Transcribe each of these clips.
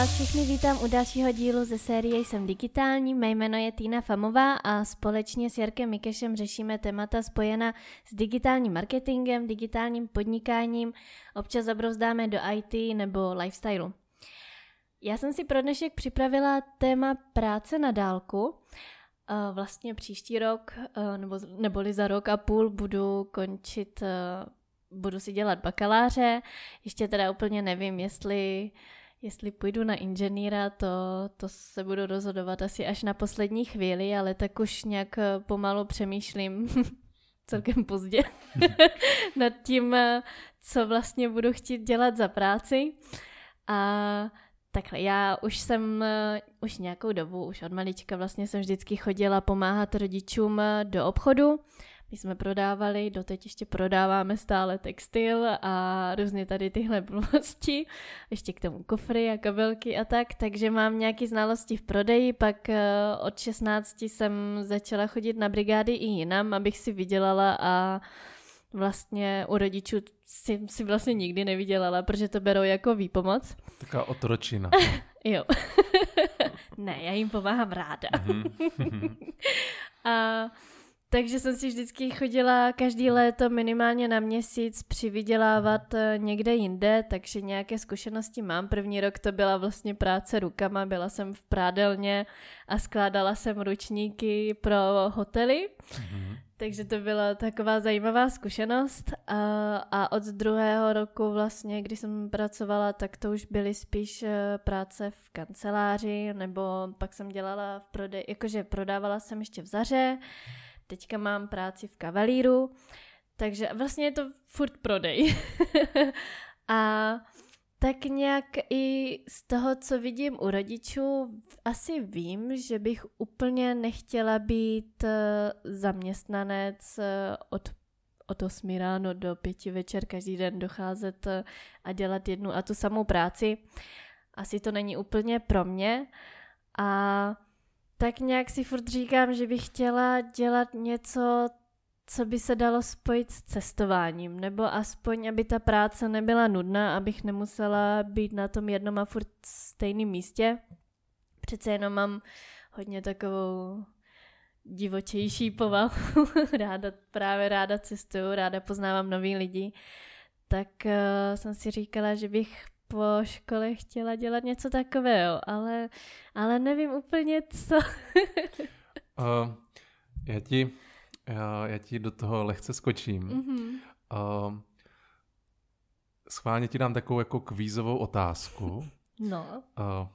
vás všechny vítám u dalšího dílu ze série Jsem digitální. Mé jméno je Týna Famová a společně s Jarkem Mikešem řešíme témata spojena s digitálním marketingem, digitálním podnikáním, občas zabrouzdáme do IT nebo lifestyle. Já jsem si pro dnešek připravila téma práce na dálku. Vlastně příští rok, nebo, neboli za rok a půl, budu končit, budu si dělat bakaláře. Ještě teda úplně nevím, jestli Jestli půjdu na inženýra, to, to se budu rozhodovat asi až na poslední chvíli, ale tak už nějak pomalu přemýšlím celkem pozdě nad tím, co vlastně budu chtít dělat za práci. A takhle, já už jsem už nějakou dobu, už od malička vlastně jsem vždycky chodila pomáhat rodičům do obchodu. My jsme prodávali, doteď ještě prodáváme stále textil a různě tady tyhle blbosti, ještě k tomu kofry a kabelky a tak, takže mám nějaké znalosti v prodeji, pak eh, od 16 jsem začala chodit na brigády i jinam, abych si vydělala a vlastně u rodičů si, si vlastně nikdy nevydělala, protože to berou jako výpomoc. Taká otročina. jo. ne, já jim pomáhám ráda. Mhm. a takže jsem si vždycky chodila každý léto minimálně na měsíc přivydělávat eh, někde jinde, takže nějaké zkušenosti mám. První rok to byla vlastně práce rukama, byla jsem v prádelně a skládala jsem ručníky pro hotely. Mm-hmm. Takže to byla taková zajímavá zkušenost a, a od druhého roku vlastně, kdy jsem pracovala, tak to už byly spíš eh, práce v kanceláři, nebo pak jsem dělala v prodej, jakože prodávala jsem ještě v Zaře, teďka mám práci v kavalíru, takže vlastně je to furt prodej. a tak nějak i z toho, co vidím u rodičů, asi vím, že bych úplně nechtěla být eh, zaměstnanec eh, od, od 8 ráno do 5 večer každý den docházet eh, a dělat jednu a tu samou práci. Asi to není úplně pro mě. A tak nějak si furt říkám, že bych chtěla dělat něco, co by se dalo spojit s cestováním, nebo aspoň, aby ta práce nebyla nudná, abych nemusela být na tom jednom a furt stejném místě. Přece jenom mám hodně takovou divočejší povahu, ráda, právě ráda cestuju, ráda poznávám nový lidi, tak uh, jsem si říkala, že bych po škole chtěla dělat něco takového, ale, ale nevím úplně co. uh, já, ti, já, já ti do toho lehce skočím. Mm-hmm. Uh, schválně ti dám takovou jako kvízovou otázku. No. Uh,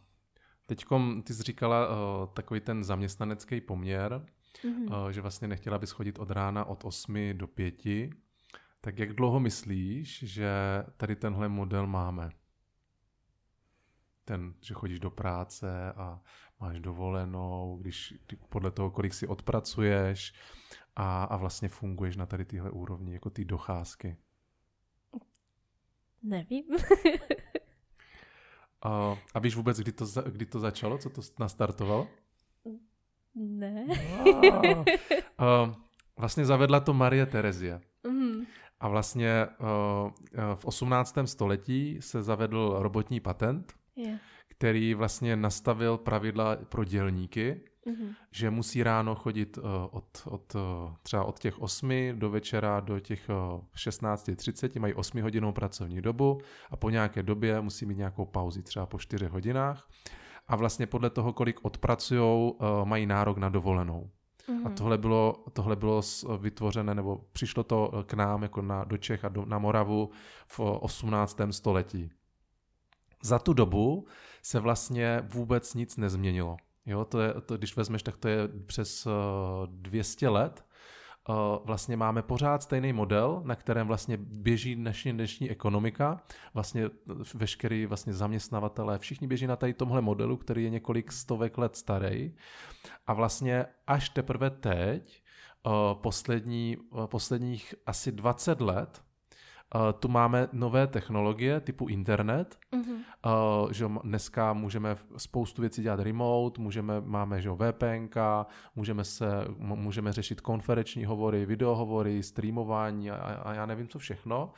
teďkom ty jsi říkala uh, takový ten zaměstnanecký poměr, mm-hmm. uh, že vlastně nechtěla bys chodit od rána od 8 do 5. Tak jak dlouho myslíš, že tady tenhle model máme? Ten, že chodíš do práce a máš dovolenou, když podle toho, kolik si odpracuješ a, a vlastně funguješ na tady tyhle úrovni, jako ty docházky. Nevím. a, a víš vůbec, kdy to, kdy to začalo, co to nastartovalo? Ne. a, vlastně zavedla to Marie Terezie. Mm. A vlastně v 18. století se zavedl robotní patent, yeah. který vlastně nastavil pravidla pro dělníky, mm-hmm. že musí ráno chodit uh, od, od, uh, třeba od těch 8 do večera do těch uh, 16.30, mají 8 hodinou pracovní dobu a po nějaké době musí mít nějakou pauzi, třeba po 4 hodinách. A vlastně podle toho, kolik odpracují, mají nárok na dovolenou. Mm-hmm. A tohle bylo, tohle bylo vytvořené, nebo přišlo to k nám jako na, do Čech a do, na Moravu v 18. století za tu dobu se vlastně vůbec nic nezměnilo. Jo, to je, to, když vezmeš, tak to je přes uh, eh, 200 let. Uh, vlastně máme pořád stejný model, na kterém vlastně běží dnešní, dnešní ekonomika. Vlastně veškerý vlastně zaměstnavatelé, všichni běží na tady tomhle modelu, který je několik stovek let starý. A vlastně až teprve teď, uh, poslední, uh, posledních asi 20 let, Uh, tu máme nové technologie typu internet, mm-hmm. uh, že dneska můžeme spoustu věcí dělat remote, můžeme, máme že VPN, můžeme, se, můžeme řešit konferenční hovory, videohovory, streamování a, a já nevím co všechno.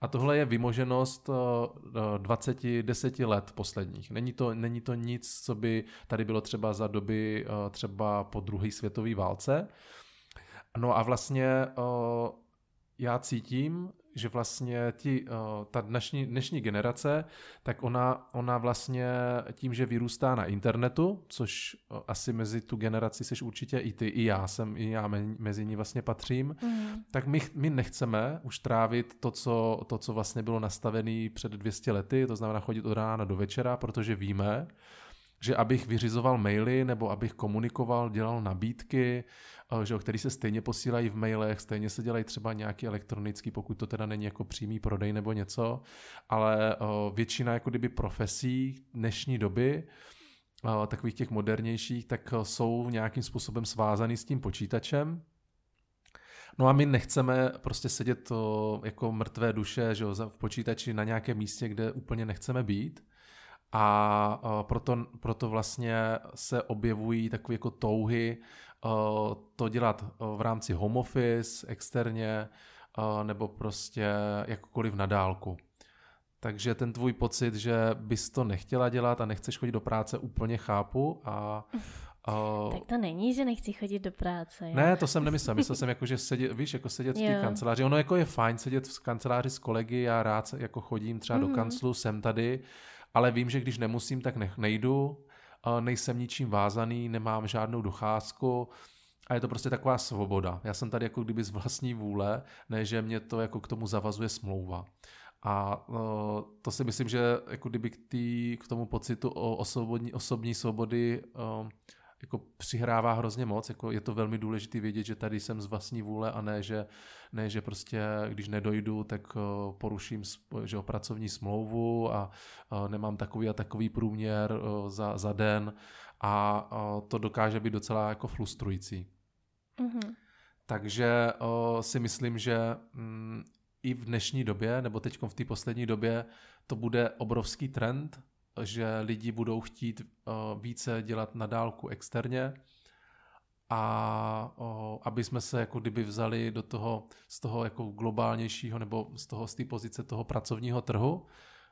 A tohle je vymoženost 20, 10 let posledních. Není to, není to nic, co by tady bylo třeba za doby třeba po druhé světové válce. No a vlastně já cítím, že vlastně ti, ta dnešní, dnešní generace, tak ona, ona vlastně tím, že vyrůstá na internetu, což asi mezi tu generaci seš určitě i ty, i já jsem, i já mezi ní vlastně patřím, mm. tak my, my nechceme už trávit to co, to, co vlastně bylo nastavené před 200 lety, to znamená chodit od rána do večera, protože víme, že abych vyřizoval maily nebo abych komunikoval, dělal nabídky, eh, že, který se stejně posílají v mailech, stejně se dělají třeba nějaký elektronický, pokud to teda není jako přímý prodej nebo něco, ale většina jako kdyby profesí dnešní doby, takových těch modernějších, tak jsou nějakým způsobem svázaný s tím počítačem, No a my nechceme prostě sedět jako mrtvé duše že v počítači na nějakém místě, kde úplně nechceme být a proto, proto vlastně se objevují takové jako touhy to dělat v rámci home office, externě, nebo prostě jakkoliv na dálku. Takže ten tvůj pocit, že bys to nechtěla dělat a nechceš chodit do práce, úplně chápu. A, uh, tak to není, že nechci chodit do práce. Jo? Ne, to jsem nemyslel. Myslel jsem, jako, že sedět, víš, jako sedět v té kanceláři. Ono jako je fajn sedět v kanceláři s kolegy, já rád jako chodím třeba mm-hmm. do mhm. kanclu, jsem tady, ale vím, že když nemusím, tak nech nejdu, nejsem ničím vázaný, nemám žádnou docházku a je to prostě taková svoboda. Já jsem tady jako kdyby z vlastní vůle, ne, že mě to jako k tomu zavazuje smlouva. A to si myslím, že jako kdyby k, tý, k tomu pocitu o osobní, osobní svobody jako přihrává hrozně moc, jako je to velmi důležité vědět, že tady jsem z vlastní vůle a ne, že, ne, že prostě když nedojdu, tak eh, poruším že o pracovní smlouvu a eh, nemám takový a takový průměr eh, za, za den a to dokáže být docela jako frustrující. Mm-hmm. Takže si myslím, že mm, i v dnešní době, nebo teď v té poslední době, to bude obrovský trend, že lidi budou chtít uh, více dělat na dálku externě a aby jsme se jako kdyby vzali do toho, z toho jako globálnějšího nebo z toho z té pozice toho pracovního trhu,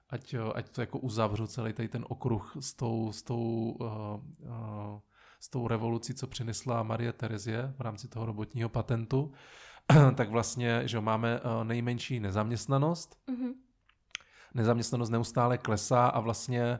ať, uh, ať to jako uzavřu celý tady ten okruh s tou, s tou, uh, s tou revolucí, co přinesla Marie Terezie v rámci toho robotního patentu, tak vlastně, že máme nejmenší nezaměstnanost, mm-hmm nezaměstnanost neustále klesá a vlastně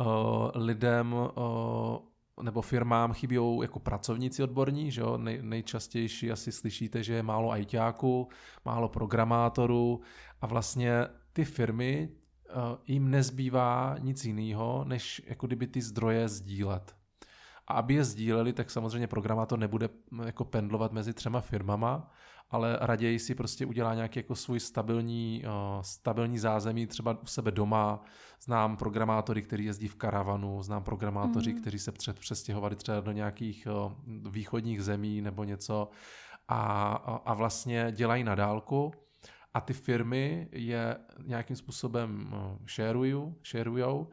uh, lidem uh, nebo firmám chybí jako pracovníci odborní, že jo? Nej, nejčastější asi slyšíte, že je málo ajťáků, málo programátorů a vlastně ty firmy uh, jim nezbývá nic jiného, než jako kdyby ty zdroje sdílet. A aby je sdíleli, tak samozřejmě programátor nebude jako pendlovat mezi třema firmama, ale raději si prostě udělá nějaký jako svůj stabilní, uh, stabilní zázemí třeba u sebe doma. Znám programátory, kteří jezdí v karavanu, znám programátoři, mm. kteří se před, přestěhovali třeba do nějakých uh, východních zemí nebo něco a, a vlastně dělají na dálku a ty firmy je nějakým způsobem uh, šerujou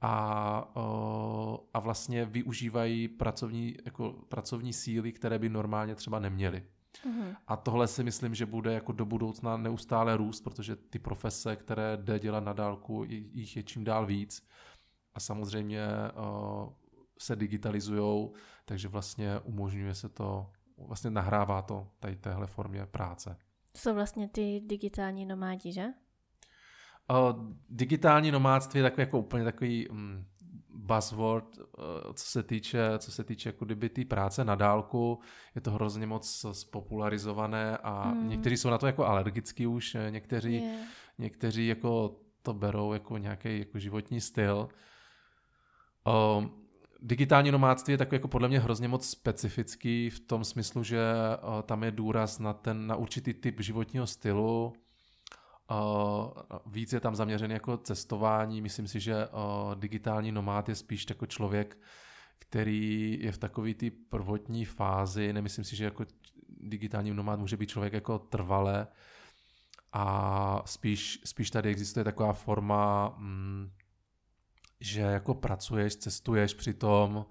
a, uh, a vlastně využívají pracovní, jako pracovní síly, které by normálně třeba neměly. Mm-hmm. A tohle si myslím, že bude jako do budoucna neustále růst, protože ty profese, které jde dělat na dálku, jich je čím dál víc. A samozřejmě uh, se digitalizují, takže vlastně umožňuje se to, vlastně nahrává to tady téhle formě práce. To jsou vlastně ty digitální nomádi, že? Uh, digitální nomádství je takový jako úplně takový um, buzzword, eh, co se týče, co se týče jako kdyby té práce na dálku, je to hrozně moc spopularizované a mm. někteří jsou na to jako alergický už, eh, někteří, yeah. někteří jako to berou jako nějaký jako životní styl. Um, digitální nomádství je takový jako podle mě hrozně moc specifický v tom smyslu, že uh, tam je důraz na ten, na určitý typ životního stylu, víc je tam zaměřený jako cestování. Myslím si, že uh, digitální nomád je spíš jako člověk, který je v takové té prvotní fázi. Nemyslím si, že jako digitální nomád může být člověk jako trvale a spíš, spíš tady existuje taková forma, mm, že jako pracuješ, cestuješ přitom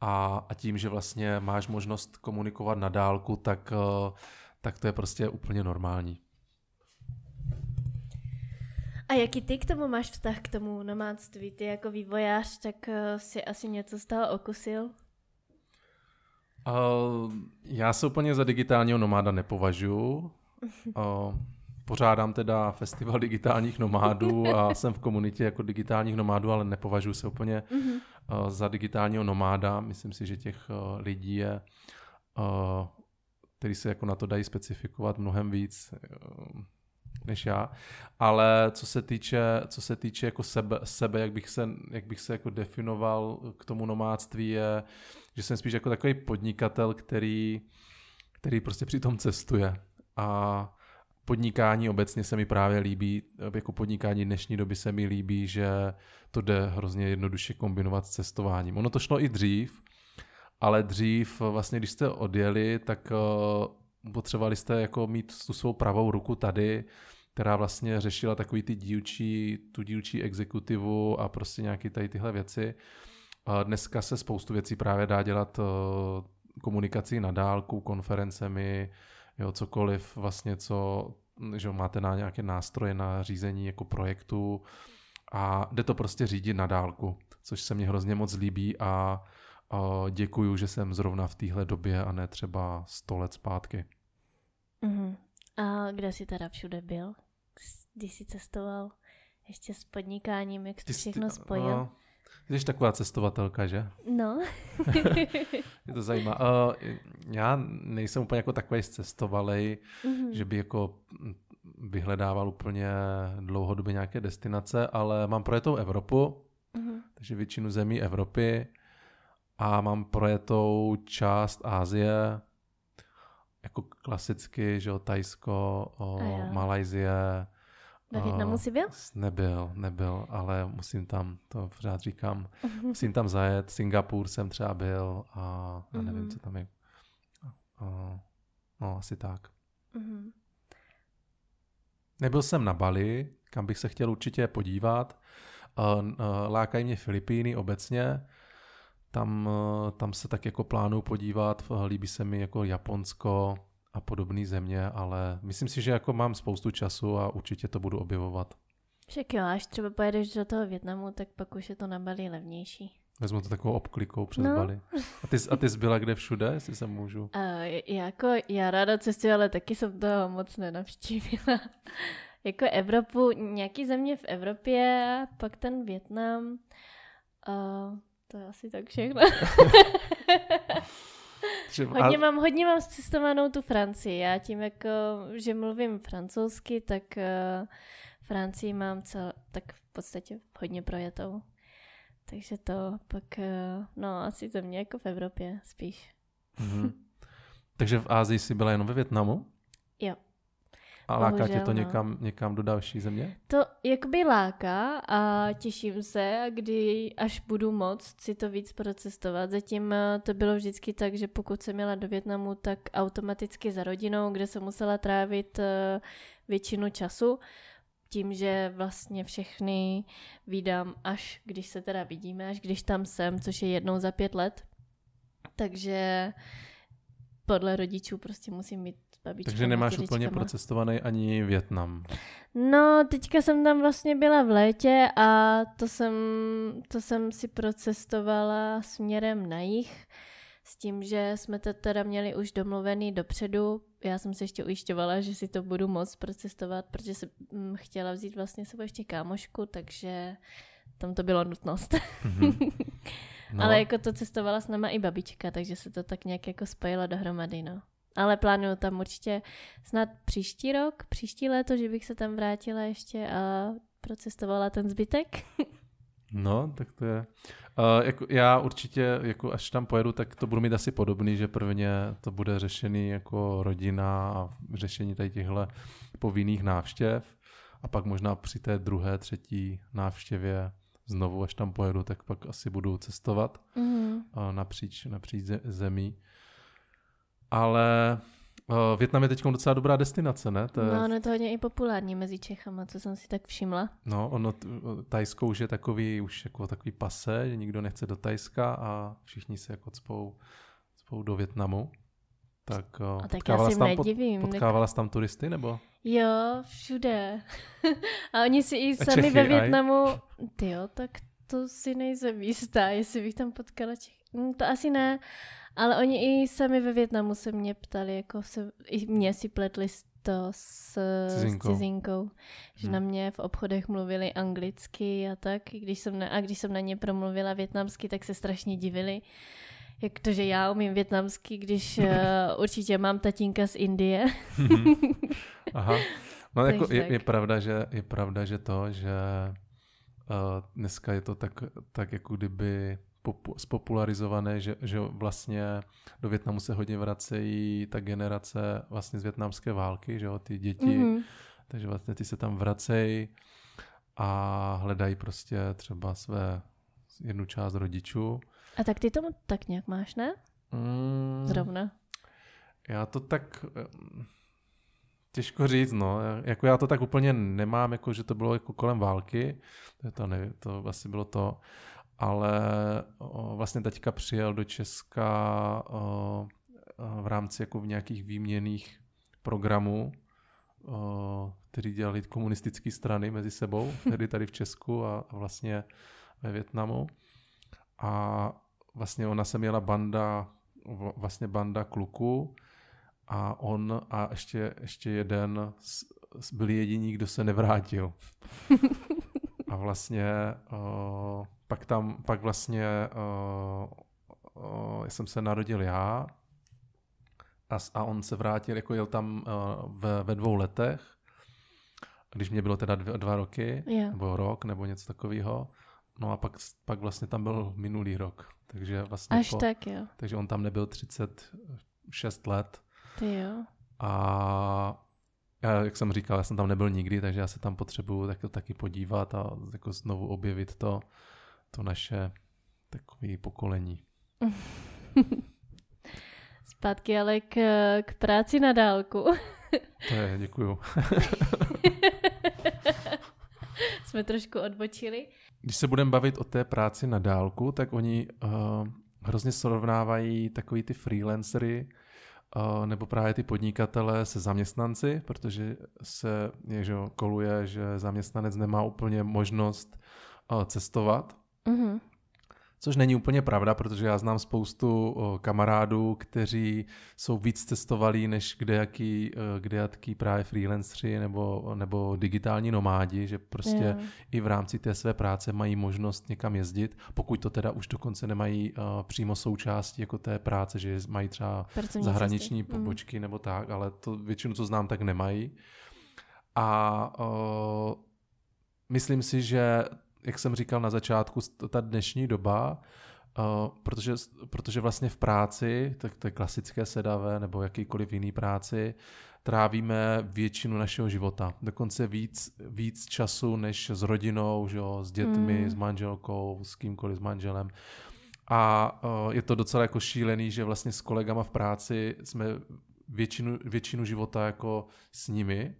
a, a tím, že vlastně máš možnost komunikovat na dálku, tak, uh, tak to je prostě úplně normální. A jaký ty k tomu máš vztah, k tomu nomádství? Ty jako vývojář, tak uh, si asi něco z toho okusil? Uh, já se úplně za digitálního nomáda nepovažuji. Uh, pořádám teda festival digitálních nomádů a jsem v komunitě jako digitálních nomádů, ale nepovažuji se úplně uh, za digitálního nomáda. Myslím si, že těch uh, lidí je, uh, který se jako na to dají specifikovat mnohem víc uh, než já. Ale co se týče, co se týče jako sebe, sebe jak bych se, jak bych se jako definoval k tomu nomádství, je, že jsem spíš jako takový podnikatel, který, který prostě přitom cestuje. A podnikání obecně se mi právě líbí, jako podnikání dnešní doby se mi líbí, že to jde hrozně jednoduše kombinovat s cestováním. Ono to šlo i dřív, ale dřív vlastně, když jste odjeli, tak uh, potřebovali jste jako mít tu svou pravou ruku tady, která vlastně řešila takový ty dílčí, tu dílčí exekutivu a prostě nějaké tady tyhle věci. Dneska se spoustu věcí právě dá dělat uh, komunikací na dálku, konferencemi, jo, cokoliv vlastně, co že máte na nějaké nástroje na řízení jako projektu a jde to prostě řídit na dálku, což se mně hrozně moc líbí a, a děkuju, že jsem zrovna v téhle době a ne třeba 100 let zpátky. Uh-huh. A kde jsi teda všude byl, když jsi cestoval? Ještě s podnikáním, jak jsi všechno spojil? No, Jsi taková cestovatelka, že? No. Je to zajímá. Uh, já nejsem úplně jako takový cestovalej, mm-hmm. že by jako vyhledával úplně dlouhodobě nějaké destinace, ale mám projetou Evropu, mm-hmm. takže většinu zemí Evropy a mám projetou část Ázie, jako klasicky, že jo, Tajsko, o, Malajzie, ve Větnamu jsi byl? Nebyl, nebyl, ale musím tam, to pořád říkám, musím tam zajet. Singapur jsem třeba byl a, a nevím, mm-hmm. co tam je. A, no, asi tak. Mm-hmm. Nebyl jsem na Bali, kam bych se chtěl určitě podívat. Lákají mě Filipíny obecně. Tam, tam se tak jako plánuju podívat. Líbí se mi jako Japonsko, a podobné země, ale myslím si, že jako mám spoustu času a určitě to budu objevovat. Však jo, až třeba pojedeš do toho Větnamu, tak pak už je to na Bali levnější. Vezmu to takovou obklikou přes no. Bali. A ty, a ty jsi byla kde všude, jestli se můžu? Uh, jako já ráda cestuji, ale taky jsem toho moc nenavštívila. jako Evropu, nějaký země v Evropě, pak ten Větnam. Uh, to je asi tak všechno. hodně, mám, hodně mám zcestovanou tu Francii. Já tím, jako, že mluvím francouzsky, tak uh, Francii mám cel, tak v podstatě hodně projetou. Takže to pak, uh, no asi země jako v Evropě spíš. Mm-hmm. Takže v Ázii jsi byla jenom ve Větnamu? Jo. A láká Bohužel, tě to no. někam, někam do další země? To jakoby láká a těším se, kdy až budu moct si to víc procestovat. Zatím eh, to bylo vždycky tak, že pokud jsem měla do Větnamu, tak automaticky za rodinou, kde jsem musela trávit eh, většinu času tím, že vlastně všechny vydám až když se teda vidíme, až když tam jsem, což je jednou za pět let. Takže podle rodičů prostě musím mít babičkama, Takže nemáš úplně procestovaný ani Větnam. No, teďka jsem tam vlastně byla v létě a to jsem, to jsem si procestovala směrem na jich s tím, že jsme to teda měli už domluvený dopředu. Já jsem se ještě ujišťovala, že si to budu moc procestovat, protože jsem mm, chtěla vzít vlastně sebou ještě kámošku, takže tam to bylo nutnost. Mm-hmm. No. Ale jako to cestovala s náma i babička, takže se to tak nějak jako spojilo dohromady, no. Ale plánuju tam určitě snad příští rok, příští léto, že bych se tam vrátila ještě a procestovala ten zbytek. No, tak to je. Uh, jako já určitě, jako až tam pojedu, tak to budu mít asi podobný, že prvně to bude řešený jako rodina a řešení tady těchto povinných návštěv a pak možná při té druhé, třetí návštěvě znovu, až tam pojedu, tak pak asi budu cestovat mm-hmm. uh, napříč, napříč zemí. Ale uh, Větnam je teď docela dobrá destinace, ne? To je... No, ono je to hodně i populární mezi Čechama, co jsem si tak všimla. No, ono, Tajsko už je takový, už jako takový pase, že nikdo nechce do Tajska a všichni se jako cpou, cpou do Větnamu. Tak, uh, a tak já si tam, nedivím. Pot, potkávala jsi tam turisty, nebo? Jo, všude. a oni si i sami Čechy, ve Větnamu... Ty jo, tak to si nejsem jistá, jestli bych tam potkala Čechy. Hm, to asi ne, ale oni i sami ve Větnamu se mě ptali, jako se, i mě si pletli to s cizinkou, s cizinkou že hmm. na mě v obchodech mluvili anglicky a tak, když jsem na, a když jsem na ně promluvila větnamsky, tak se strašně divili, jak to, že já umím větnamsky, když uh, určitě mám tatínka z Indie. Aha. No jako je, je, pravda, že, je pravda, že to, že uh, dneska je to tak, tak jako kdyby popu, spopularizované, že, že vlastně do Větnamu se hodně vracejí ta generace vlastně z větnamské války, že jo, ty děti, mm-hmm. takže vlastně ty se tam vracejí a hledají prostě třeba své jednu část rodičů. A tak ty to tak nějak máš, ne? Mm, Zrovna. Já to tak těžko říct, no. Jako já to tak úplně nemám, jako že to bylo jako kolem války, to, ne, to asi bylo to, ale vlastně teďka přijel do Česka v rámci jako v nějakých výměných programů, který dělali komunistické strany mezi sebou, tedy tady v Česku a, a vlastně ve Větnamu. A vlastně ona se měla banda, vlastně banda kluků a on a ještě, ještě jeden byli jediní, kdo se nevrátil. vlastně uh, pak tam, pak vlastně uh, uh, jsem se narodil já a, a on se vrátil, jako jel tam uh, ve, ve dvou letech, když mě bylo teda dva, dva roky, yeah. nebo rok, nebo něco takového. No a pak, pak vlastně tam byl minulý rok. Takže vlastně Až po, tak, jo. Takže on tam nebyl 36 let. Ty jo. A já, jak jsem říkal, já jsem tam nebyl nikdy, takže já se tam potřebuju tak, taky podívat a jako znovu objevit to, to naše takové pokolení. Zpátky ale k, k práci na dálku. to je, děkuju. Jsme trošku odbočili. Když se budeme bavit o té práci na dálku, tak oni uh, hrozně srovnávají takový ty freelancery, nebo právě ty podnikatele se zaměstnanci, protože se je, že koluje, že zaměstnanec nemá úplně možnost cestovat. Mm-hmm. Což není úplně pravda, protože já znám spoustu kamarádů, kteří jsou víc cestovalí než kdejaký, e, kdejaký právě freelanceri nebo, nebo digitální nomádi, že prostě yeah. i v rámci té své práce mají možnost někam jezdit, pokud to teda už dokonce nemají uh, přímo součástí jako té práce, že mají třeba Pracovní zahraniční cesty. Mm. pobočky mm. nebo tak, ale to většinu, co znám, tak nemají. A uh, myslím si, že jak jsem říkal na začátku, ta dnešní doba, uh, protože, protože vlastně v práci, tak to je klasické sedavé nebo jakýkoliv jiný práci, trávíme většinu našeho života. Dokonce víc, víc času než s rodinou, že jo, s dětmi, mm. s manželkou, s kýmkoliv, s manželem. A uh, je to docela jako šílený, že vlastně s kolegama v práci jsme většinu, většinu života jako s nimi.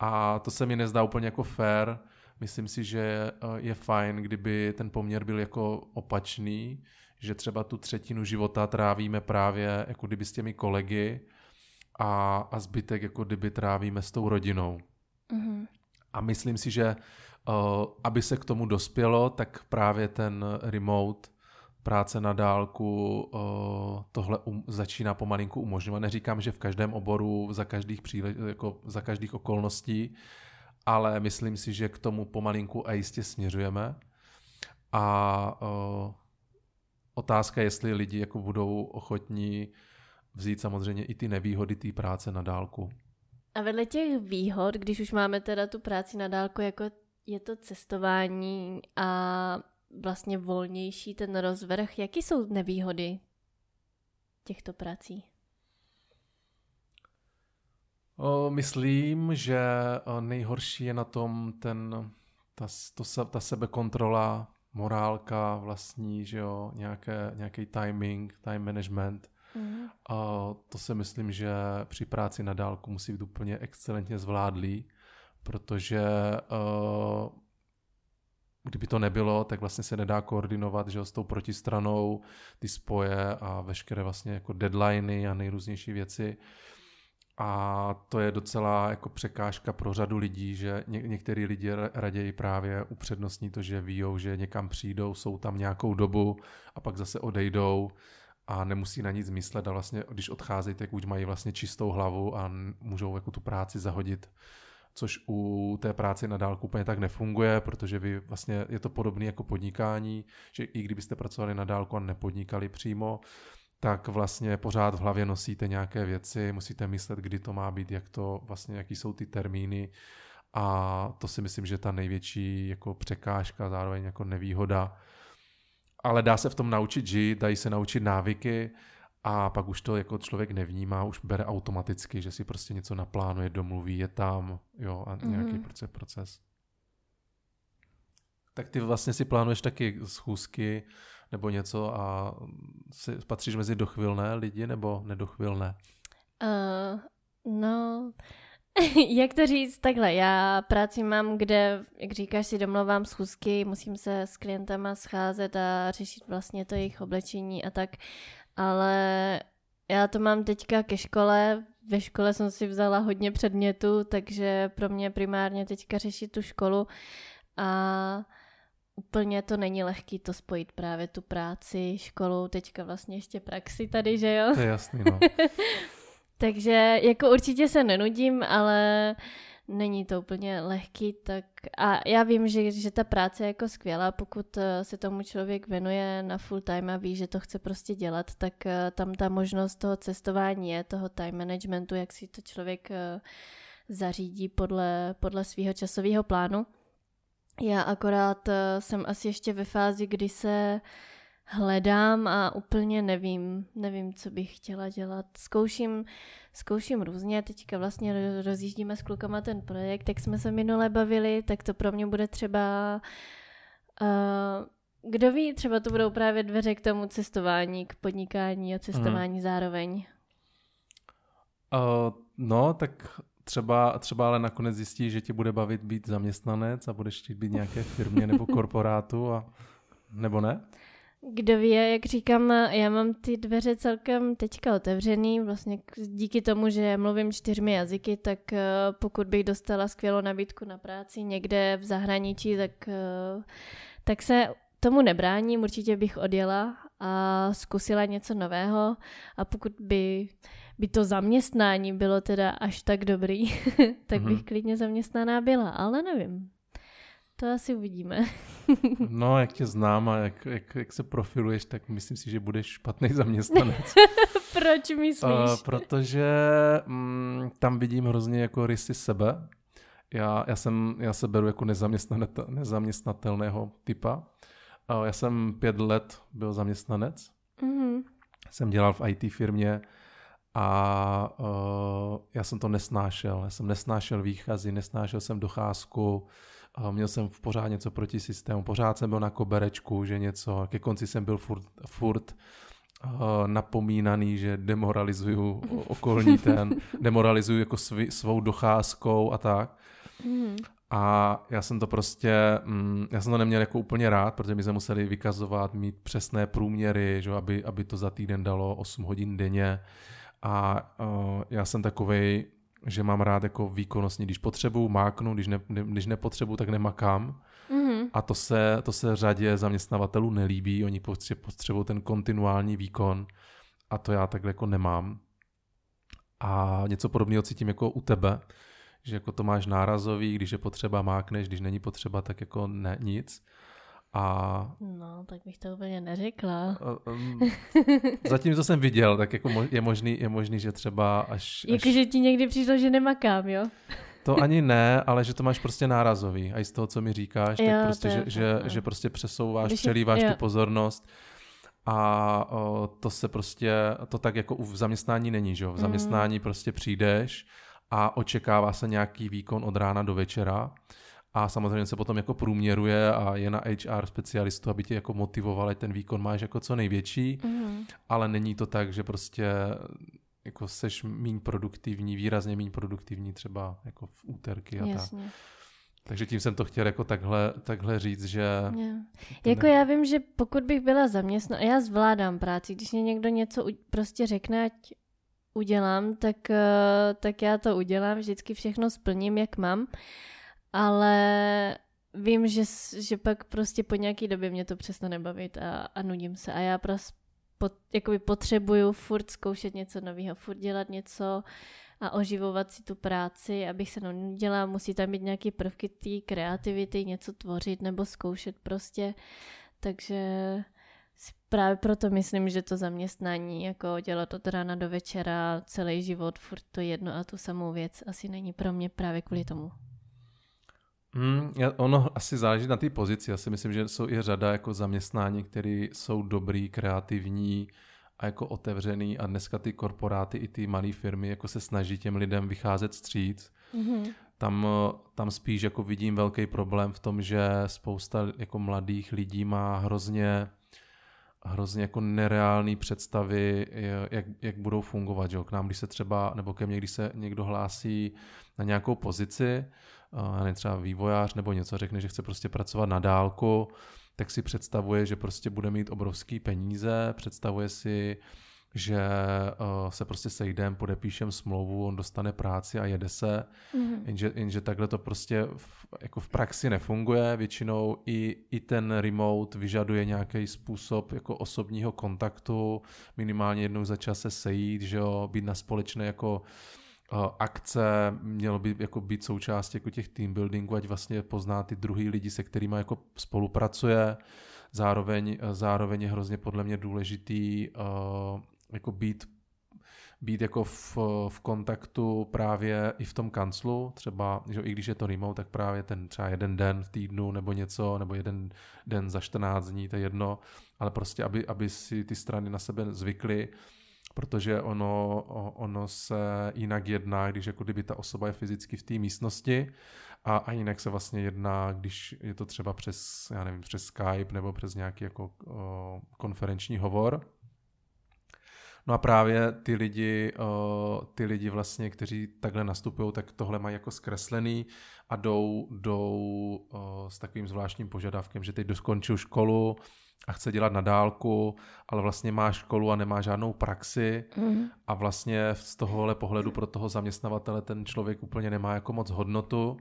A to se mi nezdá úplně jako fair, Myslím si, že eh, je fajn, kdyby ten poměr byl jako opačný, že třeba tu třetinu života trávíme právě jako kdyby s těmi kolegy a, a zbytek jako kdyby trávíme s tou rodinou. Mm-hmm. A myslím si, že uh, aby se k tomu dospělo, tak právě ten remote práce na dálku uh, tohle um, začíná pomalinku umožňovat. Neříkám, že v každém oboru za každých, příle, jako za každých okolností, ale myslím si, že k tomu pomalinku a jistě směřujeme. A uh, otázka, jestli lidi jako budou ochotní vzít samozřejmě i ty nevýhody té práce na dálku. A vedle těch výhod, když už máme teda tu práci na dálku, jako je to cestování a vlastně volnější ten rozvrh, jaký jsou nevýhody těchto prací? Myslím, že nejhorší je na tom ten, ta, to, ta sebekontrola, morálka vlastní, že jo, nějaké, nějaký timing, time management. Mm. A to si myslím, že při práci na dálku musí být úplně excelentně zvládlý, protože uh, kdyby to nebylo, tak vlastně se nedá koordinovat že jo, s tou protistranou ty spoje a veškeré vlastně jako deadliny a nejrůznější věci. A to je docela jako překážka pro řadu lidí, že ně, některý lidi raději právě upřednostní to, že ví, že někam přijdou, jsou tam nějakou dobu a pak zase odejdou a nemusí na nic myslet a vlastně, když odcházejí, tak už mají vlastně čistou hlavu a můžou jako tu práci zahodit což u té práce na dálku úplně tak nefunguje, protože vy vlastně je to podobné jako podnikání, že i kdybyste pracovali na dálku a nepodnikali přímo, tak vlastně pořád v hlavě nosíte nějaké věci, musíte myslet, kdy to má být, jak to vlastně, jaký jsou ty termíny a to si myslím, že ta největší jako překážka, zároveň jako nevýhoda. Ale dá se v tom naučit žít, dají se naučit návyky a pak už to jako člověk nevnímá, už bere automaticky, že si prostě něco naplánuje, domluví, je tam, jo, a nějaký mm-hmm. proces, proces. Tak ty vlastně si plánuješ taky schůzky nebo něco a si, patříš mezi dochvilné lidi nebo nedochvilné? Uh, no, jak to říct takhle, já práci mám, kde, jak říkáš, si domluvám schůzky, musím se s klientama scházet a řešit vlastně to jejich oblečení a tak, ale já to mám teďka ke škole, ve škole jsem si vzala hodně předmětů, takže pro mě primárně teďka řešit tu školu a úplně to není lehký to spojit právě tu práci, školu, teďka vlastně ještě praxi tady, že jo? To je jasný, no. Takže jako určitě se nenudím, ale není to úplně lehký, tak a já vím, že, že ta práce je jako skvělá, pokud eh, se tomu člověk věnuje na full time a ví, že to chce prostě dělat, tak eh, tam ta možnost toho cestování je, toho time managementu, jak si to člověk eh, zařídí podle, podle svého časového plánu. Já akorát jsem asi ještě ve fázi, kdy se hledám a úplně nevím, nevím, co bych chtěla dělat. Zkouším, zkouším různě, teďka vlastně rozjíždíme s klukama ten projekt, jak jsme se minule bavili, tak to pro mě bude třeba, uh, kdo ví, třeba to budou právě dveře k tomu cestování, k podnikání a cestování hmm. zároveň. Uh, no, tak třeba, třeba ale nakonec zjistí, že ti bude bavit být zaměstnanec a budeš chtít být nějaké firmě nebo korporátu a nebo ne? Kdo ví, jak říkám, já mám ty dveře celkem teďka otevřený, vlastně díky tomu, že mluvím čtyřmi jazyky, tak eh, pokud bych dostala skvělou nabídku na práci někde v zahraničí, tak, eh, tak se tomu nebráním, určitě bych odjela a zkusila něco nového a pokud by, by to zaměstnání bylo teda až tak dobrý, tak bych mm-hmm. klidně zaměstnaná byla, ale nevím. To asi uvidíme. no, jak tě znám a jak, jak, jak se profiluješ, tak myslím si, že budeš špatný zaměstnanec. Proč myslíš? Uh, protože mm, tam vidím hrozně jako rysy sebe. Já, já, jsem, já se beru jako nezaměstnatelného typa. Uh, já jsem pět let byl zaměstnanec. Mm-hmm. Jsem dělal v IT firmě a uh, já jsem to nesnášel. Já jsem nesnášel výchazy, nesnášel jsem docházku, a měl jsem v pořád něco proti systému, pořád jsem byl na koberečku, že něco, ke konci jsem byl furt, furt uh, napomínaný, že demoralizuju okolní ten, demoralizuju jako svý, svou docházkou a tak. Mm. A já jsem to prostě, mm, já jsem to neměl jako úplně rád, protože my jsme museli vykazovat, mít přesné průměry, že, aby, aby to za týden dalo 8 hodin denně. A uh, já jsem takovej, že mám rád jako výkonnostní, když potřebuju, máknu, když, ne, když nepotřebuju, tak nemakám. Mm-hmm. A to se, to se řadě zaměstnavatelů nelíbí, oni potřebují ten kontinuální výkon a to já takhle jako nemám. A něco podobného cítím jako u tebe, že jako to máš nárazový, když je potřeba mákneš, když není potřeba, tak jako ne, nic. A... No, tak bych to úplně neřekla. Um, zatím, co jsem viděl, tak jako je možný, je možný že třeba až... Jakože až... ti někdy přišlo, že nemakám, jo? To ani ne, ale že to máš prostě nárazový. A i z toho, co mi říkáš, jo, tak prostě, že, že, že prostě přesouváš, Když přelíváš tu pozornost. A o, to se prostě, to tak jako v zaměstnání není, že jo? V mm. zaměstnání mm. prostě přijdeš a očekává se nějaký výkon od rána do večera a samozřejmě se potom jako průměruje a je na HR specialistu, aby tě jako motivovali, ten výkon máš jako co největší, mm. ale není to tak, že prostě jako seš méně produktivní, výrazně méně produktivní třeba jako v úterky a Jasně. tak. Takže tím jsem to chtěl jako takhle, takhle říct, že... Yeah. Jako ne... já vím, že pokud bych byla zaměstnaná, já zvládám práci, když mě někdo něco prostě řekne, ať udělám, tak, eh, tak já to udělám, vždycky všechno splním, jak mám, ale vím, že, že pak prostě po nějaký době mě to přestane bavit a, a nudím se. A já prostě pot, jakoby potřebuju furt zkoušet něco nového, furt dělat něco a oživovat si tu práci, abych se nudila, musí tam být nějaké prvky té kreativity, něco tvořit nebo zkoušet prostě, takže právě proto myslím, že to zaměstnání, jako dělat od rána do večera, celý život, furt to jedno a tu samou věc, asi není pro mě právě kvůli tomu. Hmm, ono asi záleží na té pozici. Já si myslím, že jsou i řada jako zaměstnání, které jsou dobrý, kreativní a jako otevřený a dneska ty korporáty i ty malé firmy jako se snaží těm lidem vycházet stříc. Mm-hmm. Tam, tam spíš jako vidím velký problém v tom, že spousta jako mladých lidí má hrozně hrozně jako nereální představy, jak, jak budou fungovat. Že? K nám, když se třeba, nebo ke mně, když se někdo hlásí na nějakou pozici, ne, třeba vývojář nebo něco, řekne, že chce prostě pracovat na dálku, tak si představuje, že prostě bude mít obrovský peníze, představuje si, že uh, se prostě sejdem, podepíšem smlouvu, on dostane práci a jede se, mm-hmm. jenže, jenže takhle to prostě v, jako v praxi nefunguje, většinou i, i ten remote vyžaduje nějaký způsob jako osobního kontaktu, minimálně jednou za čas se sejít, že jo, být na společné jako uh, akce, mělo by jako být součástí jako těch team buildingů, ať vlastně pozná ty druhý lidi, se kterými jako spolupracuje, zároveň, zároveň je hrozně podle mě důležitý uh, jako být být jako v, v kontaktu právě i v tom kanclu, třeba, že i když je to remote, tak právě ten třeba jeden den v týdnu nebo něco, nebo jeden den za 14 dní, to je jedno, ale prostě, aby, aby si ty strany na sebe zvykly, protože ono, ono se jinak jedná, když jako kdyby ta osoba je fyzicky v té místnosti a, a jinak se vlastně jedná, když je to třeba přes, já nevím, přes Skype nebo přes nějaký jako o, konferenční hovor, No a právě ty lidi, ty lidi vlastně, kteří takhle nastupují, tak tohle mají jako zkreslený a jdou, jdou s takovým zvláštním požadavkem, že teď doskončil školu a chce dělat na dálku, ale vlastně má školu a nemá žádnou praxi mm. a vlastně z tohohle pohledu pro toho zaměstnavatele ten člověk úplně nemá jako moc hodnotu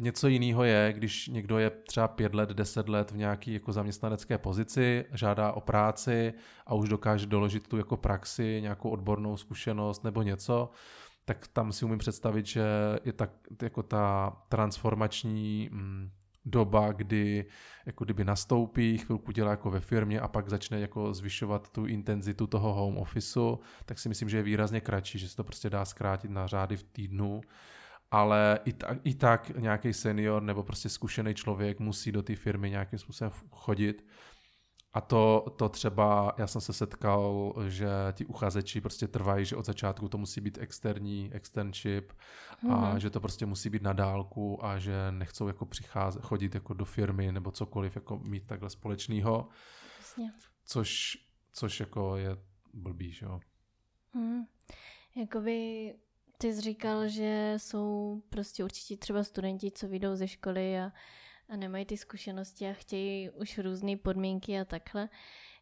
Něco jiného je, když někdo je třeba pět let, deset let v nějaké jako zaměstnanecké pozici, žádá o práci a už dokáže doložit tu jako praxi, nějakou odbornou zkušenost nebo něco, tak tam si umím představit, že je tak jako ta transformační mm, doba, kdy jako kdyby nastoupí, chvilku dělá jako ve firmě a pak začne jako zvyšovat tu intenzitu toho home officeu, tak si myslím, že je výrazně kratší, že se to prostě dá zkrátit na řády v týdnu ale i tak, i tak nějaký senior nebo prostě zkušený člověk musí do té firmy nějakým způsobem chodit. A to, to třeba, já jsem se setkal, že ti uchazeči prostě trvají, že od začátku to musí být externí, externship mm. a mhm. že to prostě musí být na dálku a že nechcou jako přicházet, chodit jako do firmy nebo cokoliv jako mít takhle společného. Což, což jako je blbý, že jo. Mm. Jakoby ty jsi říkal, že jsou prostě určitě třeba studenti, co vyjdou ze školy a, a nemají ty zkušenosti a chtějí už různé podmínky a takhle.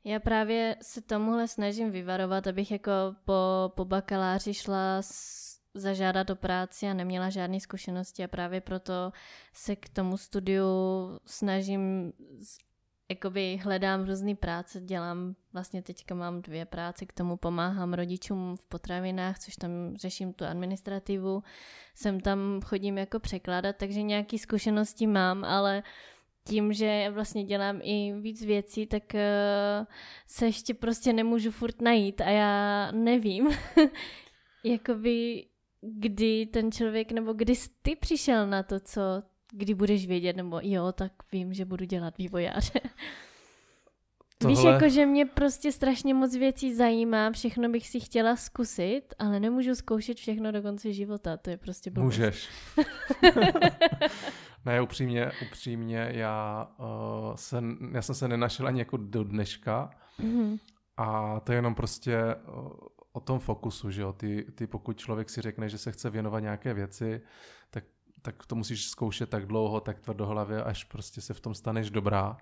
Já právě se tomuhle snažím vyvarovat, abych jako po, po bakaláři šla s, zažádat o práci a neměla žádné zkušenosti a právě proto se k tomu studiu snažím jakoby hledám různé práce, dělám, vlastně teďka mám dvě práce, k tomu pomáhám rodičům v potravinách, což tam řeším tu administrativu, sem tam chodím jako překládat, takže nějaké zkušenosti mám, ale tím, že vlastně dělám i víc věcí, tak uh, se ještě prostě nemůžu furt najít a já nevím, jakoby kdy ten člověk, nebo kdy ty přišel na to, co kdy budeš vědět, nebo jo, tak vím, že budu dělat vývojáře. Tohle... Víš, jako, že mě prostě strašně moc věcí zajímá, všechno bych si chtěla zkusit, ale nemůžu zkoušet všechno do konce života, to je prostě blbost. Můžeš. ne, upřímně, upřímně, já, uh, jsem, já jsem se nenašel ani jako do dneška mm-hmm. a to je jenom prostě uh, o tom fokusu, že jo, ty, ty pokud člověk si řekne, že se chce věnovat nějaké věci, tak tak to musíš zkoušet tak dlouho, tak tvrdohlavě, až prostě se v tom staneš dobrá.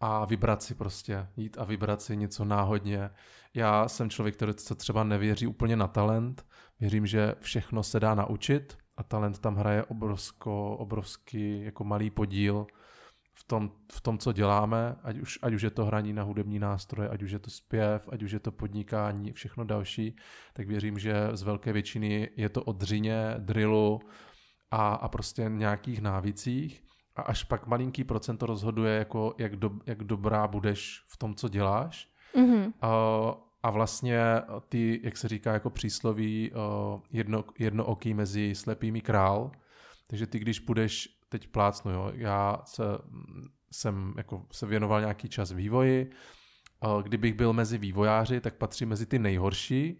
a vybrat si prostě, jít a vybrat si něco náhodně. Já jsem člověk, který se třeba nevěří úplně na talent, věřím, že všechno se dá naučit a talent tam hraje obrovsko, obrovský jako malý podíl v tom, v tom, co děláme, ať už, ať už je to hraní na hudební nástroje, ať už je to zpěv, ať už je to podnikání, všechno další, tak věřím, že z velké většiny je to o dřině, drillu a, a prostě nějakých návicích a až pak malinký procento rozhoduje, jako jak, do, jak dobrá budeš v tom, co děláš. Mm-hmm. A, a vlastně ty, jak se říká jako přísloví, jedno, jednooký mezi slepými král, takže ty, když budeš, teď plácnu, jo, já se, jsem jako se věnoval nějaký čas vývoji, kdybych byl mezi vývojáři, tak patří mezi ty nejhorší,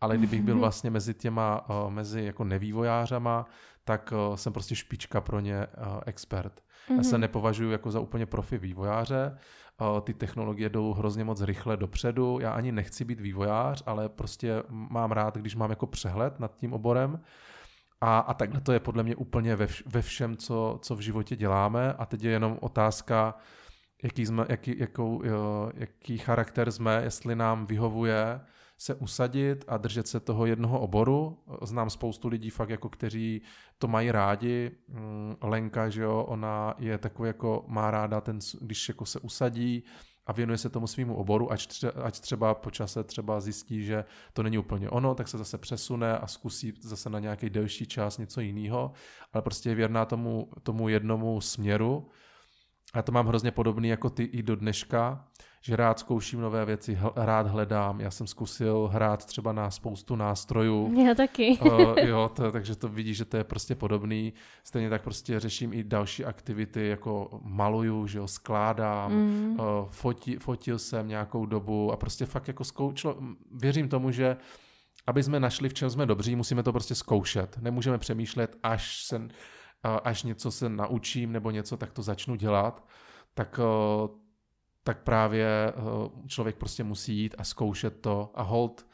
ale kdybych byl mhm. vlastně mezi těma, mezi jako nevývojářama, tak uh, jsem prostě špička pro ně uh, expert. Já se mhm. nepovažuji jako za úplně profi vývojáře, ty technologie jdou hrozně moc rychle dopředu, já ani nechci být vývojář, ale prostě mám rád, když mám jako přehled nad tím oborem. A, a takhle to je podle mě úplně ve, vš- ve všem, co, co v životě děláme. A teď je jenom otázka, jaký, jsme, jaký, jakou, jo, jaký charakter jsme, jestli nám vyhovuje se usadit a držet se toho jednoho oboru. Znám spoustu lidí fakt jako, kteří to mají rádi. Mm, Lenka, že jo, ona je takový jako, má ráda ten, když jako se usadí, a věnuje se tomu svýmu oboru, ať, tře, ať třeba po čase třeba zjistí, že to není úplně ono, tak se zase přesune a zkusí zase na nějaký delší čas něco jiného, ale prostě je věrná tomu, tomu jednomu směru. A to mám hrozně podobný jako ty i do dneška, že rád zkouším nové věci, rád hledám. Já jsem zkusil hrát třeba na spoustu nástrojů. Já taky. uh, jo, to, takže to vidíš, že to je prostě podobný. Stejně tak prostě řeším i další aktivity, jako maluju, že jo, skládám, mm. uh, foti, fotil jsem nějakou dobu a prostě fakt jako zkoušel, věřím tomu, že aby jsme našli, v čem jsme dobří, musíme to prostě zkoušet. Nemůžeme přemýšlet, až se, uh, až něco se naučím nebo něco, tak to začnu dělat. Tak tak právě eh, člověk prostě musí jít a zkoušet to a hold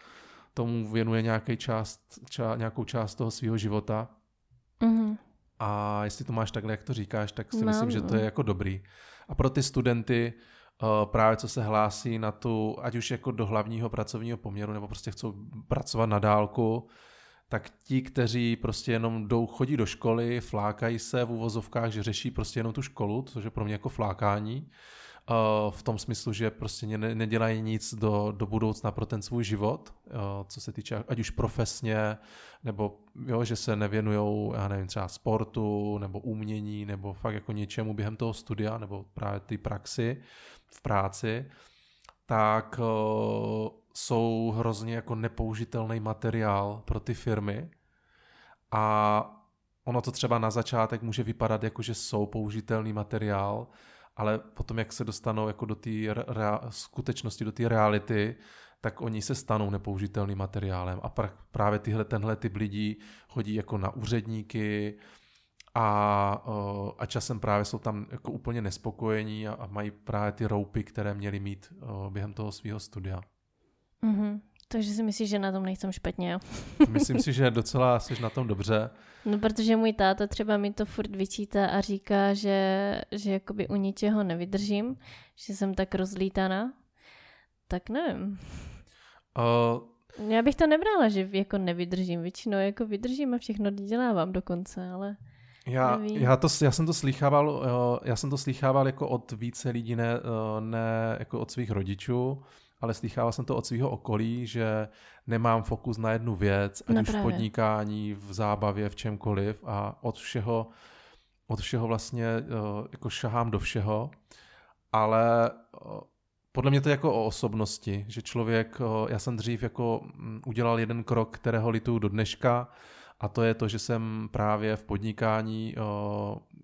tomu věnuje nějaký část, ča, nějakou část toho svého života. Mm-hmm. A jestli to máš takhle, jak to říkáš, tak si no, myslím, že to je jako dobrý. A pro ty studenty, eh, právě co se hlásí na tu, ať už jako do hlavního pracovního poměru, nebo prostě chcou pracovat na dálku, tak ti, kteří prostě jenom jdou, chodí do školy, flákají se v uvozovkách, že řeší prostě jenom tu školu, což je pro mě jako flákání, v tom smyslu, že prostě ne, nedělají nic do, do budoucna pro ten svůj život, co se týče ať už profesně, nebo jo, že se nevěnují, já nevím, třeba sportu, nebo umění, nebo fakt jako něčemu během toho studia, nebo právě ty praxi v práci, tak jsou hrozně jako nepoužitelný materiál pro ty firmy. A ono to třeba na začátek může vypadat jako, že jsou použitelný materiál, ale potom, jak se dostanou jako do té skutečnosti, do té reality, tak oni se stanou nepoužitelným materiálem. A pr- právě tyhle, tenhle typ lidí chodí jako na úředníky a, a časem právě jsou tam jako úplně nespokojení a, a mají právě ty roupy, které měli mít během toho svého studia. Mm-hmm. Takže si myslíš, že na tom nejsem špatně, jo? Myslím si, že docela jsi na tom dobře. No, protože můj táta třeba mi to furt vyčítá a říká, že, že jakoby u ničeho nevydržím, že jsem tak rozlítaná. Tak nevím. Uh, Já bych to nebrala, že jako nevydržím. Většinou jako vydržím a všechno dělávám dokonce, ale... Já, já, to, já jsem to slýchával, já jsem to slýchával jako od více lidí, ne, ne jako od svých rodičů ale slychával jsem to od svého okolí, že nemám fokus na jednu věc, ať no už v podnikání, v zábavě, v čemkoliv a od všeho, od všeho vlastně eh, jako šahám do všeho, ale eh, podle mě to je jako o osobnosti, že člověk, eh, já jsem dřív jako mm, udělal jeden krok, kterého lituju do dneška, a to je to, že jsem právě v podnikání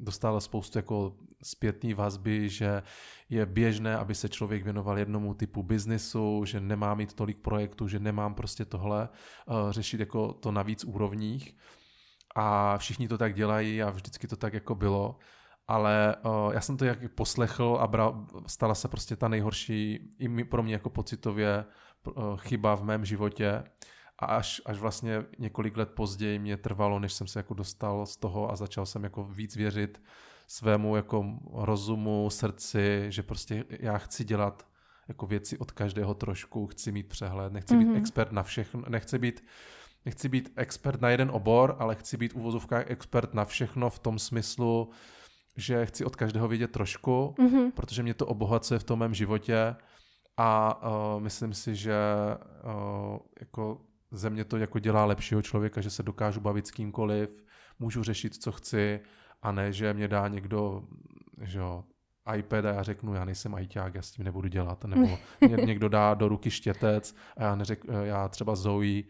dostal spoustu jako zpětné vazby, že je běžné, aby se člověk věnoval jednomu typu biznesu, že nemá mít tolik projektů, že nemám prostě tohle řešit jako to na víc úrovních. A všichni to tak dělají a vždycky to tak jako bylo. Ale já jsem to jak poslechl a bral, stala se prostě ta nejhorší i pro mě jako pocitově chyba v mém životě. A až, až vlastně několik let později mě trvalo, než jsem se jako dostal z toho a začal jsem jako víc věřit svému jako rozumu, srdci, že prostě já chci dělat jako věci od každého trošku, chci mít přehled, nechci mm-hmm. být mhm. expert na všechno, nechci být nechci být expert na jeden obor, ale chci být uvozovkách expert na všechno v tom smyslu, že chci od každého vidět trošku, mm-hmm. protože mě to obohacuje v tom mém životě a uh, myslím si, že uh, jako ze mě to jako dělá lepšího člověka, že se dokážu bavit s kýmkoliv, můžu řešit, co chci a ne, že mě dá někdo, že jo, iPad a já řeknu, já nejsem ajťák, já s tím nebudu dělat, nebo mě někdo dá do ruky štětec a já, neřek, já třeba Zoe